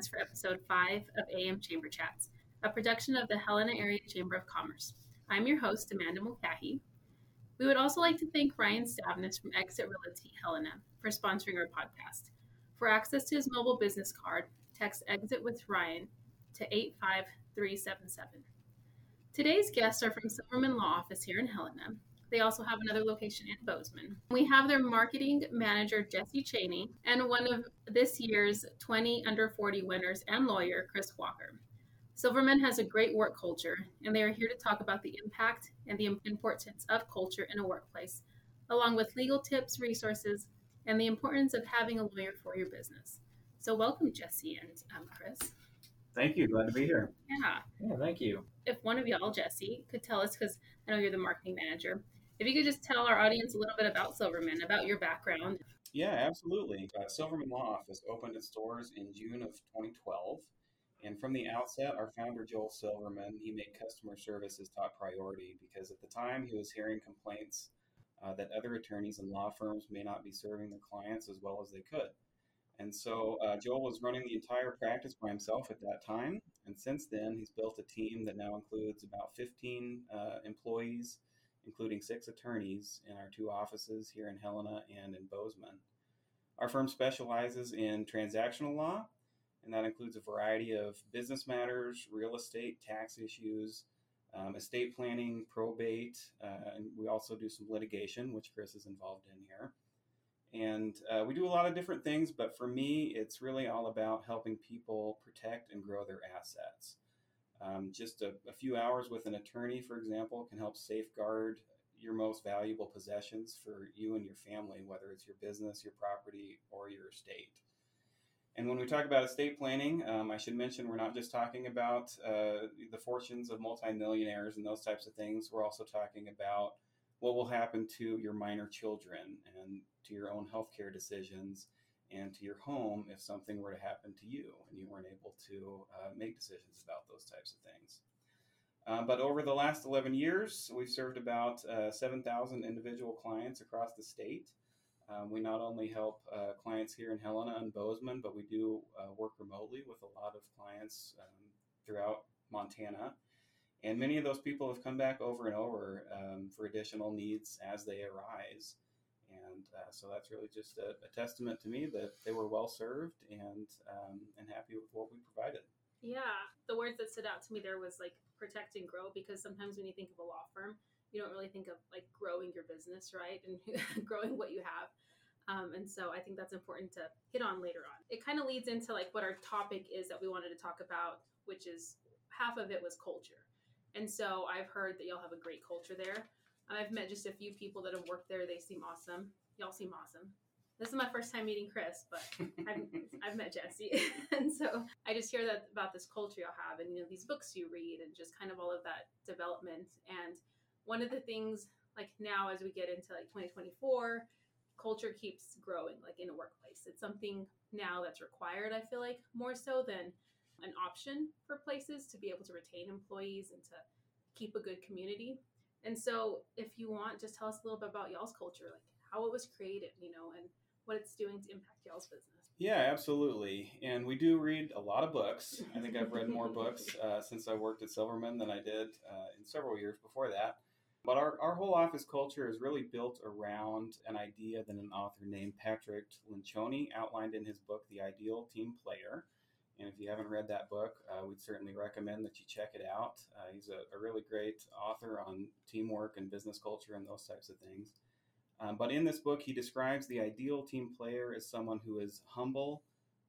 us for episode 5 of AM Chamber Chats, a production of the Helena Area Chamber of Commerce. I'm your host, Amanda Mulcahy. We would also like to thank Ryan Stavnes from Exit Realty Helena for sponsoring our podcast. For access to his mobile business card, text Exit with Ryan to 85377. Today's guests are from Silverman Law Office here in Helena, they also have another location in Bozeman. We have their marketing manager, Jesse Chaney, and one of this year's 20 under 40 winners and lawyer, Chris Walker. Silverman has a great work culture, and they are here to talk about the impact and the importance of culture in a workplace, along with legal tips, resources, and the importance of having a lawyer for your business. So, welcome, Jesse and um, Chris. Thank you. Glad to be here. Yeah. Yeah, thank you. If one of y'all, Jesse, could tell us, because I know you're the marketing manager, if you could just tell our audience a little bit about Silverman, about your background. Yeah, absolutely. Uh, Silverman Law Office opened its doors in June of 2012. And from the outset, our founder, Joel Silverman, he made customer service his top priority because at the time he was hearing complaints uh, that other attorneys and law firms may not be serving their clients as well as they could. And so uh, Joel was running the entire practice by himself at that time. And since then, he's built a team that now includes about 15 uh, employees including six attorneys in our two offices here in Helena and in Bozeman. Our firm specializes in transactional law, and that includes a variety of business matters, real estate, tax issues, um, estate planning, probate, uh, and we also do some litigation, which Chris is involved in here. And uh, we do a lot of different things, but for me, it's really all about helping people protect and grow their assets. Um, just a, a, few hours with an attorney, for example, can help safeguard your most valuable possessions for you and your family, whether it's your business, your property, or your estate. And when we talk about estate planning, um, I should mention we're not just talking about uh, the fortunes of multimillionaires and those types of things. We're also talking about what will happen to your minor children and to your own healthcare decisions and to your home if something were to happen to you and you weren't able to uh, make decisions about those types of things. Uh, but over the last 11 years, we've served about uh, 7,000 individual clients across the state. Um, we not only help uh, clients here in Helena and Bozeman, but we do uh, work remotely with a lot of clients um, throughout Montana. And many of those people have come back over and over um, for additional needs as they arise. And uh, so that's really just a, a, testament to me that they were well served and um, and happy with what we provided. Yeah, the words that stood out to me there was like protect and grow because sometimes when you think of a law firm, you don't really think of like growing your business, right, and growing what you have. Um, and so I think that's important to hit on later on. It kind of leads into like what our topic is that we wanted to talk about, which is half of it was culture. And so I've heard that y'all have a great culture there. I've met just a few people that have worked there. They seem awesome. Y'all seem awesome. This is my first time meeting Chris, but I've, I've met Jesse, and so I just hear that about this culture y'all have, and you know these books you read, and just kind of all of that development. And one of the things, like now as we get into like 2024, culture keeps growing, like in a workplace. It's something now that's required. I feel like more so than an option for places to be able to retain employees and to keep a good community. And so, if you want, just tell us a little bit about y'all's culture, like how it was created, you know, and what it's doing to impact y'all's business. Yeah, absolutely. And we do read a lot of books. I think I've read more books uh, since I worked at Silverman than I did uh, in several years before that. But our, our whole office culture is really built around an idea that an author named Patrick Lencioni outlined in his book, The Ideal Team Player. And if you haven't read that book, uh, we'd certainly recommend that you check it out. Uh, he's a, a, really great author on teamwork and business culture and those types of things. Um, but in this book, he describes the ideal team player as someone who is humble,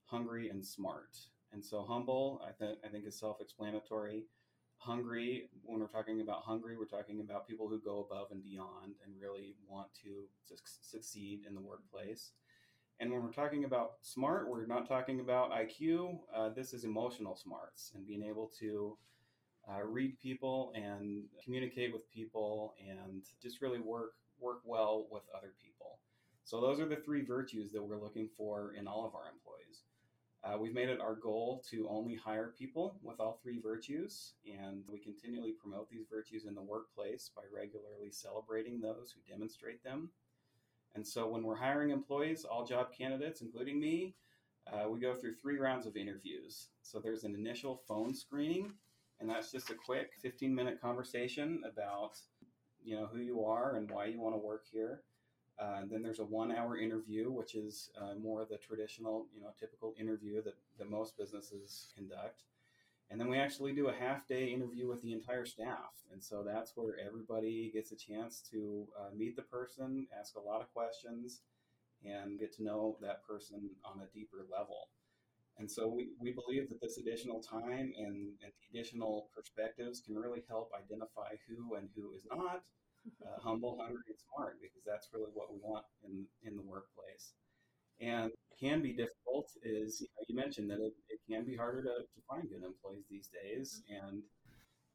hungry, and smart. And so, humble, I, th- I think, is self explanatory. Hungry, when we're talking about hungry, we're talking about people who go above and beyond and really want to su- succeed in the workplace. And when we're talking about smart, we're not talking about IQ. Uh, this is emotional smarts and being able to uh, read people and communicate with people and just really work work well with other people. So those are the three virtues that we're looking for in all of our employees. Uh, we've made it our goal to only hire people with all three virtues, and we continually promote these virtues in the workplace by regularly celebrating those who demonstrate them and so when we're hiring employees, all job candidates, including me, uh, we go through three rounds of interviews. So there's an initial phone screening, and that's just a quick 15 minute conversation about you know who you are and why you want to work here. Uh, then there's a one hour interview, which is uh, more of the traditional, you know, typical interview that, that most businesses conduct. And then we actually do a half day interview with the entire staff. And so that's where everybody gets a chance to uh, meet the person, ask a lot of questions, and get to know that person on a deeper level. And so we, we believe that this additional time and, and additional perspectives can really help identify who and who is not uh, humble, hungry, and smart, because that's really what we want in, in the workplace. And can be difficult is you, know, you mentioned that it, it, can be harder to, to find good employees these days. And,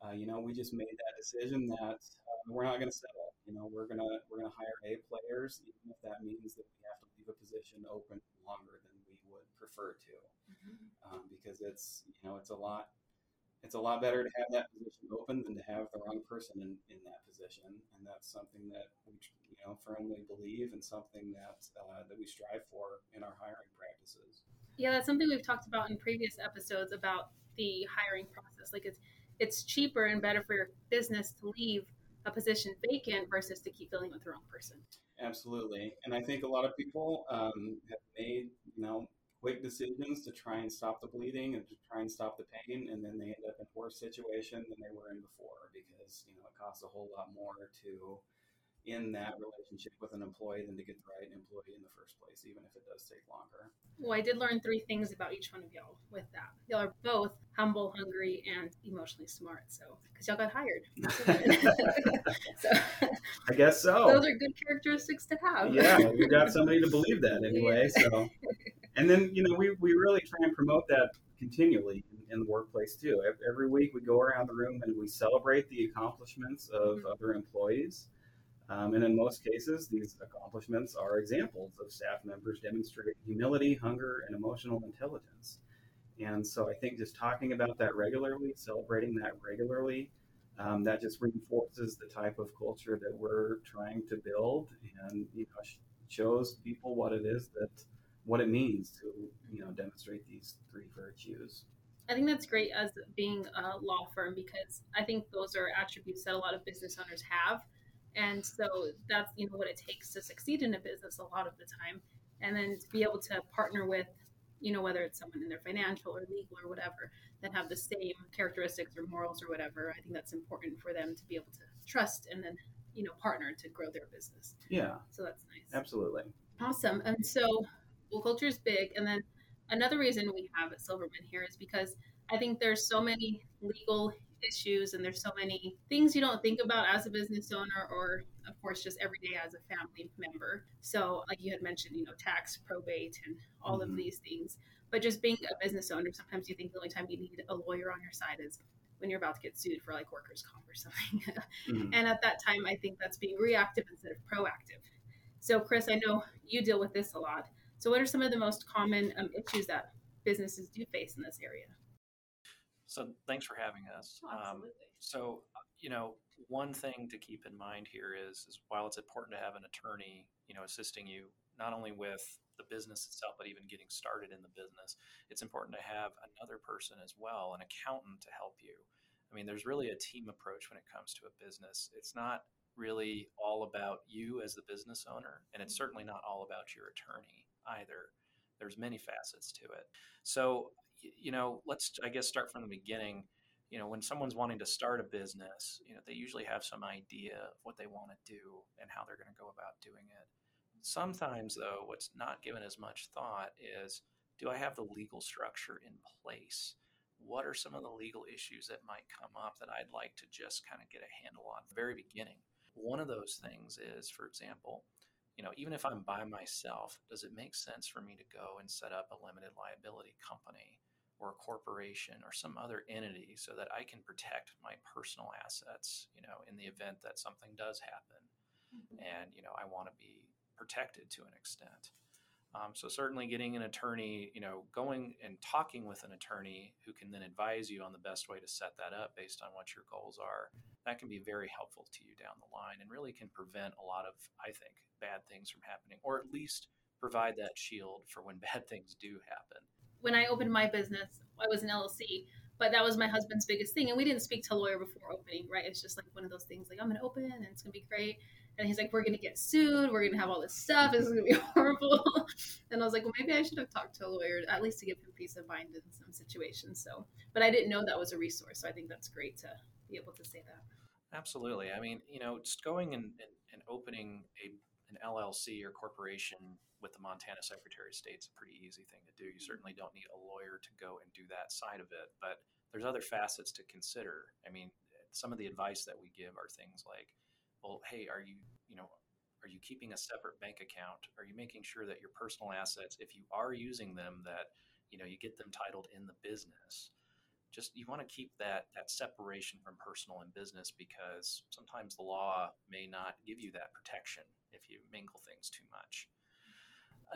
uh, you know, we just made that decision that uh, we're not going to settle. You know, we're going to we're going to hire A players, even if that means that we have to leave a position open longer than we would prefer to, mm-hmm. um, because it's you know it's a lot it's a lot better to have that position open than to have the wrong person in, in that position. And that's something that we, you know, firmly believe and something that, uh, that we strive for in our hiring practices. Yeah, that's something we've talked about in previous episodes about the hiring process. Like it's, it's cheaper and better for your business to leave a position vacant versus to keep filling with the wrong person. Absolutely. And I think a lot of people um, have made, you know, quick decisions to try and stop the bleeding and to try and stop the pain, and then they end up in a worse situation than they were in before because you know it costs a whole lot more to in that relationship with an employee than to get the right employee in the first place, even if it does take longer. Well, I did learn three things about each one of y'all with that. Y'all are both humble, hungry, and emotionally smart. So, because y'all got hired. so, I guess so. Those are good characteristics to have. Yeah, we got somebody to believe that anyway. So, and then you know we, we really try and promote that continually in, the workplace too. Every week we go around the room and we celebrate the accomplishments of mm-hmm. other employees. Um, and in most cases these accomplishments are examples of staff members demonstrating humility hunger and emotional intelligence. And so i think just talking about that regularly celebrating that regularly um, that just reinforces the type of culture that we're trying to build and you know shows people what it is that what it means to you know demonstrate these three virtues. I think that's great as being a law firm because I think those are attributes that a lot of business owners have, and so that's you know what it takes to succeed in a business a lot of the time, and then to be able to partner with you know whether it's someone in their financial or legal or whatever that have the same characteristics or morals or whatever i think that's important for them to be able to trust and then you know partner to grow their business. Yeah. So that's nice. Absolutely. Awesome. And so well, culture is big. And then another reason we have at Silverman here is because I think there's so many legal issues and there's so many things you don't think about as a business owner or of course just every day as a family member so like you had mentioned you know tax probate and all mm-hmm. of these things but just being a business owner sometimes you think the only time you need a lawyer on your side is when you're about to get sued for like workers comp or something mm-hmm. and at that time i think that's being reactive instead of proactive so chris i know you deal with this a lot so, what are some of the most common um, issues that businesses do face in this area? So, thanks for having us. Oh, absolutely. Um, so, you know, one thing to keep in mind here is, is while it's important to have an attorney, you know, assisting you not only with the business itself, but even getting started in the business, it's important to have another person as well, an accountant to help you. I mean, there's really a team approach when it comes to a business. It's not really all about you as the business owner, and it's certainly not all about your attorney either. There's many facets to it. So, you know, let's I guess start from the beginning. You know, when someone's wanting to start a business, you know, they usually have some idea of what they want to do and how they're going to go about doing it. Sometimes, though, what's not given as much thought is do I have the legal structure in place? What are some of the legal issues that might come up that I'd like to just kind of get a handle on the very beginning? One of those things is, for example, you know, even if I'm by myself, does it make sense for me to go and set up a limited liability company or a corporation or some other entity so that I can protect my personal assets, you know, in the event that something does happen? Mm-hmm. And, you know, I want to be protected to an extent. Um, so certainly getting an attorney, you know, going and talking with an attorney who can then advise you on the best way to set that up based on what your goals are, that can be very helpful to you down the line and really can prevent a lot of, I think, bad things from happening, or at least provide that shield for when bad things do happen. When I opened my business, I was an LLC, but that was my husband's biggest thing. And we didn't speak to a lawyer before opening, right? It's just like one of those things like, I'm going to open and it's going to be great. And he's like, we're going to get sued. We're going to have all this stuff. Is going to be horrible. and I was like, well, maybe I should have talked to a lawyer, at least to give him peace of mind in some situations. So, but I didn't know that was a resource. So I think that's great to be able to say that. Absolutely. I mean, you know, just going and, and, and opening a, an LLC or corporation with the Montana Secretary of State is a pretty easy thing to do. You mm-hmm. certainly don't need a lawyer to go and do that side of it, but there's other facets to consider. I mean, some of the advice that we give are things like, well, hey, are you, you know, are you keeping a separate bank account? Are you making sure that your personal assets, if you are using them, that you know you get them titled in the business? Just you want to keep that that separation from personal and business because sometimes the law may not give you that protection if you mingle things too much.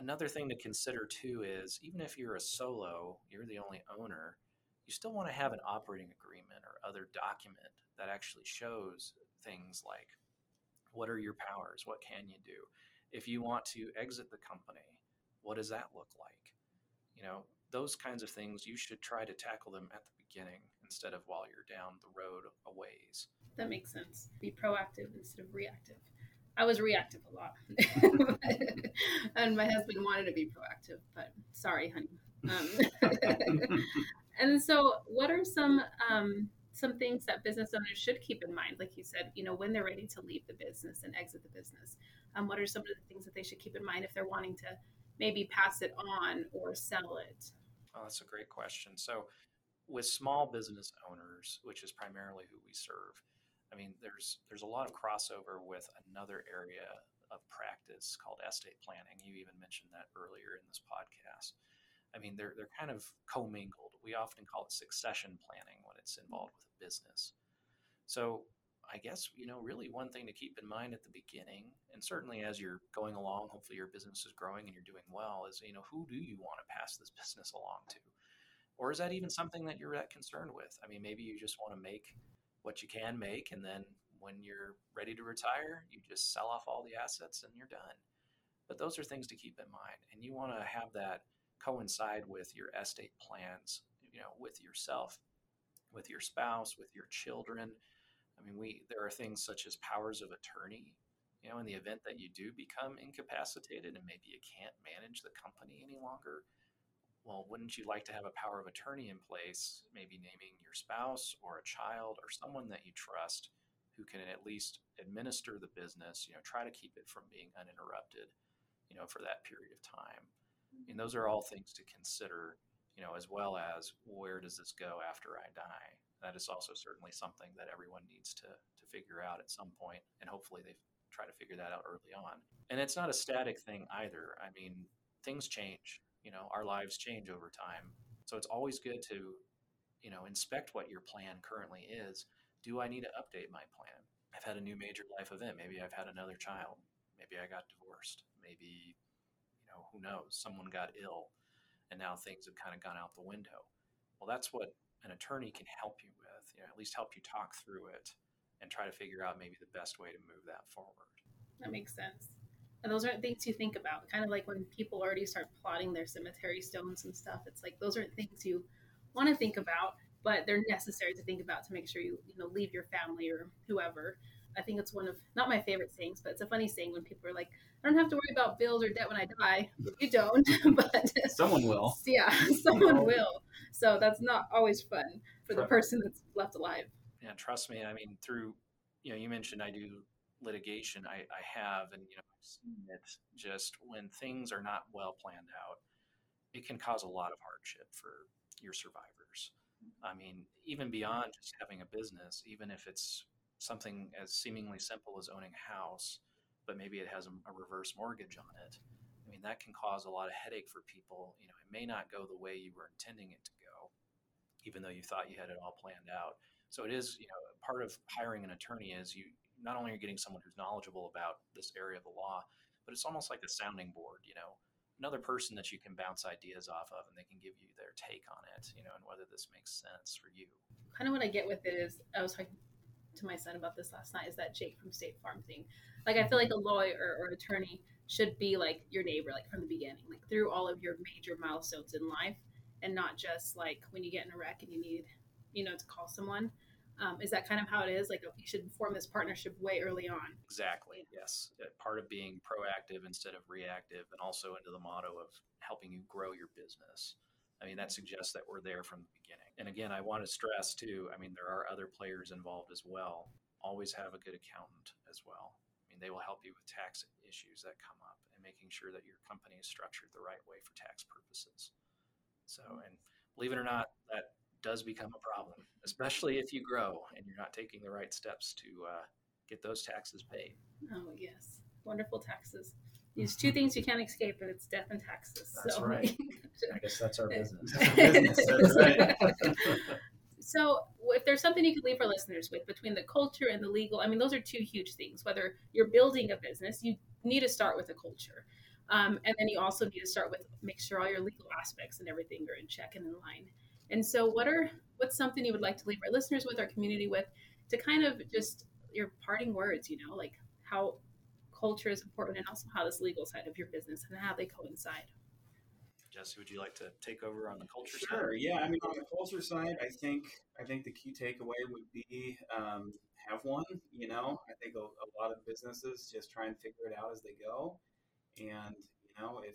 Another thing to consider too is even if you're a solo, you're the only owner, you still want to have an operating agreement or other document that actually shows things like what are your powers? What can you do? If you want to exit the company, what does that look like? You know, those kinds of things, you should try to tackle them at the beginning instead of while you're down the road a ways. That makes sense. Be proactive instead of reactive. I was reactive a lot, and my husband wanted to be proactive, but sorry, honey. Um, and so, what are some um, some things that business owners should keep in mind? Like you said, you know, when they're ready to leave the business and exit the business, um, what are some of the things that they should keep in mind if they're wanting to maybe pass it on or sell it? Oh, that's a great question. So, with small business owners, which is primarily who we serve, I mean, there's there's a lot of crossover with another area of practice called estate planning. You even mentioned that earlier in this podcast. I mean, they're they're kind of commingled. We often call it succession planning when it's involved with a business. So I guess you know really one thing to keep in mind at the beginning, and certainly as you're going along, hopefully your business is growing and you're doing well, is you know who do you want to pass this business along to, or is that even something that you're that concerned with? I mean, maybe you just want to make what you can make, and then when you're ready to retire, you just sell off all the assets and you're done. But those are things to keep in mind, and you want to have that coincide with your estate plans, you know, with yourself, with your spouse, with your children. I mean, we there are things such as powers of attorney. You know, in the event that you do become incapacitated and maybe you can't manage the company any longer, well, wouldn't you like to have a power of attorney in place, maybe naming your spouse or a child or someone that you trust who can at least administer the business, you know, try to keep it from being uninterrupted, you know, for that period of time. And those are all things to consider, you know, as well as where does this go after I die? That is also certainly something that everyone needs to, to figure out at some point, and hopefully they try to figure that out early on. And it's not a static thing either. I mean, things change you know our lives change over time. So it's always good to you know inspect what your plan currently is. Do i need to update my plan? I've had a new major life event. Maybe i've had another child. Maybe i got divorced. Maybe you know who knows? Someone got ill and now things have kind of gone out the window. Well that's what an attorney can help you with you know at least help you talk through it and try to figure out maybe the best way to move that forward. That makes sense. And those aren't things you think about kind of like when people already start plotting their cemetery stones and stuff it's like those aren't things you want to think about but they're necessary to think about to make sure you you know leave your family or whoever. I think it's one of not my favorite sayings but it's a funny saying when people are like i don't have to worry about bills or debt when i die. You don't but someone will. Yeah someone will. So that's not always fun for the person that's left alive. Yeah trust me i mean through you know you mentioned i do litigation I, I have, and you know, I've seen it just when things are not well planned out, it can cause a lot of hardship for your survivors. Mm-hmm. I mean, even beyond just having a business, even if it's something as seemingly simple as owning a house, but maybe it has a, a reverse mortgage on it. I mean, that can cause a lot of headache for people. You know, it may not go the way you were intending it to go, even though you thought you had it all planned out. So it is, you know, part of hiring an attorney is you not only are getting someone who's knowledgeable about this area of the law, but it's almost like a sounding board, you know, another person that you can bounce ideas off of and they can give you their take on it, you know, and whether this makes sense for you. Kind of what I get with it is I was talking to my son about this last night is that Jake from State Farm thing. Like I feel like a lawyer or attorney should be like your neighbor, like from the beginning, like through all of your major milestones in life, and not just like when you get in a wreck and you need, you know, to call someone. Um, is that kind of how it is? Like, you should form this partnership way early on. Exactly. Yes. Uh, part of being proactive instead of reactive, and also into the motto of helping you grow your business. I mean, that suggests that we're there from the beginning. And again, I want to stress too. I mean, there are other players involved as well. Always have a good accountant as well. I mean, they will help you with tax issues that come up and making sure that your company is structured the right way for tax purposes. So, and believe it or not, that does become a problem, especially if you grow and you're not taking the right steps to uh, get those taxes paid. Oh, yes. Wonderful taxes. These two things you can't escape, but it's death and taxes. That's so. right. I guess that's our business. That's right. so, if there's something you could leave our listeners with between the culture and the legal, I mean, those are two huge things. Whether you're building a business, you need to start with a culture. Um, and then you also need to start with make sure all your legal aspects and everything are in check and in line. And so, what are what's something you would like to leave our listeners with, our community with, to kind of just your parting words? You know, like how culture is important, and also how this legal side of your business and how they coincide. Jesse, would you like to take over on the culture sure. side? Yeah, I mean, on the culture side, I think I think the key takeaway would be um, have one. You know, I think a, a lot of businesses just try and figure it out as they go, and you know, if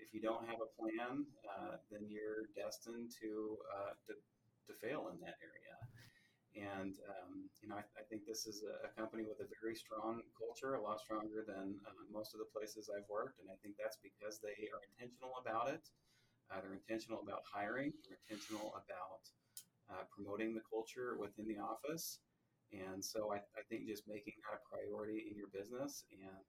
if you don't have a plan, uh, then you're destined to, uh, to, to fail in that area. And um, you know, I, I, think this is a, company with a very strong culture, a lot stronger than uh, most of the places I've worked. And I think that's because they are intentional about it. Uh, they're intentional about hiring. They're intentional about uh, promoting the culture within the office. And so I, I think just making that a priority in your business and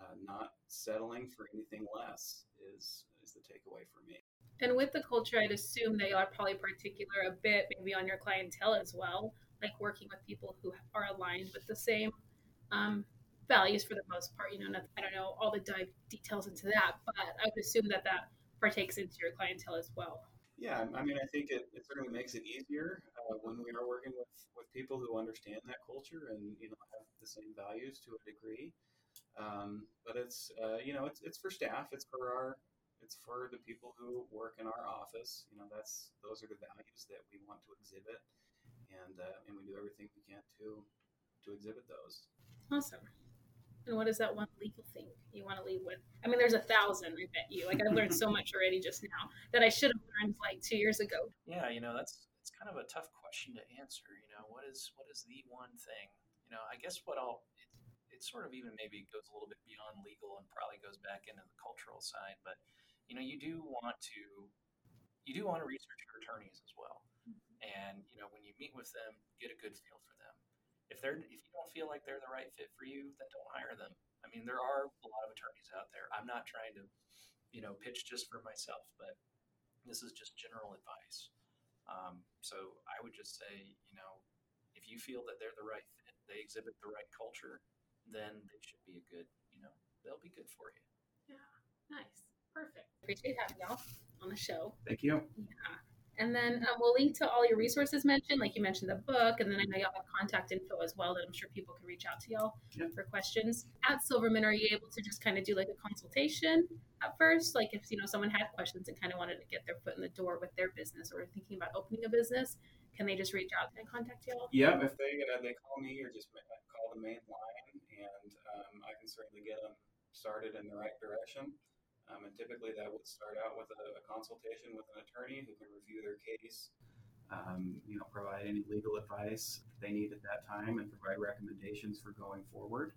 uh, not settling for anything less is is the takeaway for me. And with the culture, I'd assume they are probably particular a bit maybe on your clientele as well, like working with people who are aligned with the same um, values for the most part. You know, not, I don't know all the dive details into that, but I would assume that that partakes into your clientele as well. Yeah, I mean, I think it, it certainly makes it easier uh, when we are working with, with people who understand that culture and you know have the same values to a degree. Um, but it's uh, you know it's it's for staff. It's for our it's for the people who work in our office. You know that's those are the values that we want to exhibit, and uh, and we do everything we can to to exhibit those. Awesome. And what is that one legal thing you want to leave with? I mean, there's a thousand. I bet you. Like I've learned so much already just now that I should have learned like two years ago. Yeah, you know that's it's kind of a tough question to answer. You know, what is what is the one thing? You know, I guess what I'll it sort of even maybe goes a little bit beyond legal and probably goes back into the cultural side. But you know, you do want to you do want to research your attorneys as well, mm-hmm. and you know, when you meet with them, get a good feel for them. If they're if you don't feel like they're the right fit for you, then don't hire them. I mean, there are a lot of attorneys out there. I'm not trying to, you know, pitch just for myself, but this is just general advice. Um, so I would just say, you know, if you feel that they're the right fit, they exhibit the right culture, then they should be a good, you know, they'll be good for you. Yeah. Nice. Perfect. Appreciate having y'all on the show. Thank you. Yeah. And then um, we'll link to all your resources mentioned, like you mentioned the book, and then I know y'all have contact info as well that I'm sure people can reach out to y'all yep. for questions. At Silverman, are you able to just kind of do like a consultation at first? Like if you know someone had questions and kind of wanted to get their foot in the door with their business or thinking about opening a business, can they just reach out and contact y'all? Yeah, if they uh, they call me or just call the main line and um, I can certainly get them started in the right direction. Um, and typically, that would start out with a, a, consultation with an attorney who can review their case, um, you know, provide any legal advice they need at that time, and provide recommendations for going forward.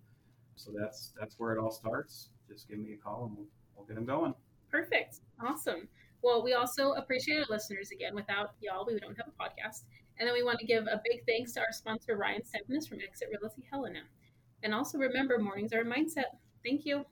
So that's that's where it all starts. Just give me a call, and we'll, we'll get them going. Perfect. Awesome. Well, we also appreciate our listeners again. Without y'all, we don't have a podcast. And then we want to give a big thanks to our sponsor, Ryan Stavnes from Exit Realty Helena. And also remember, mornings are a mindset. Thank you.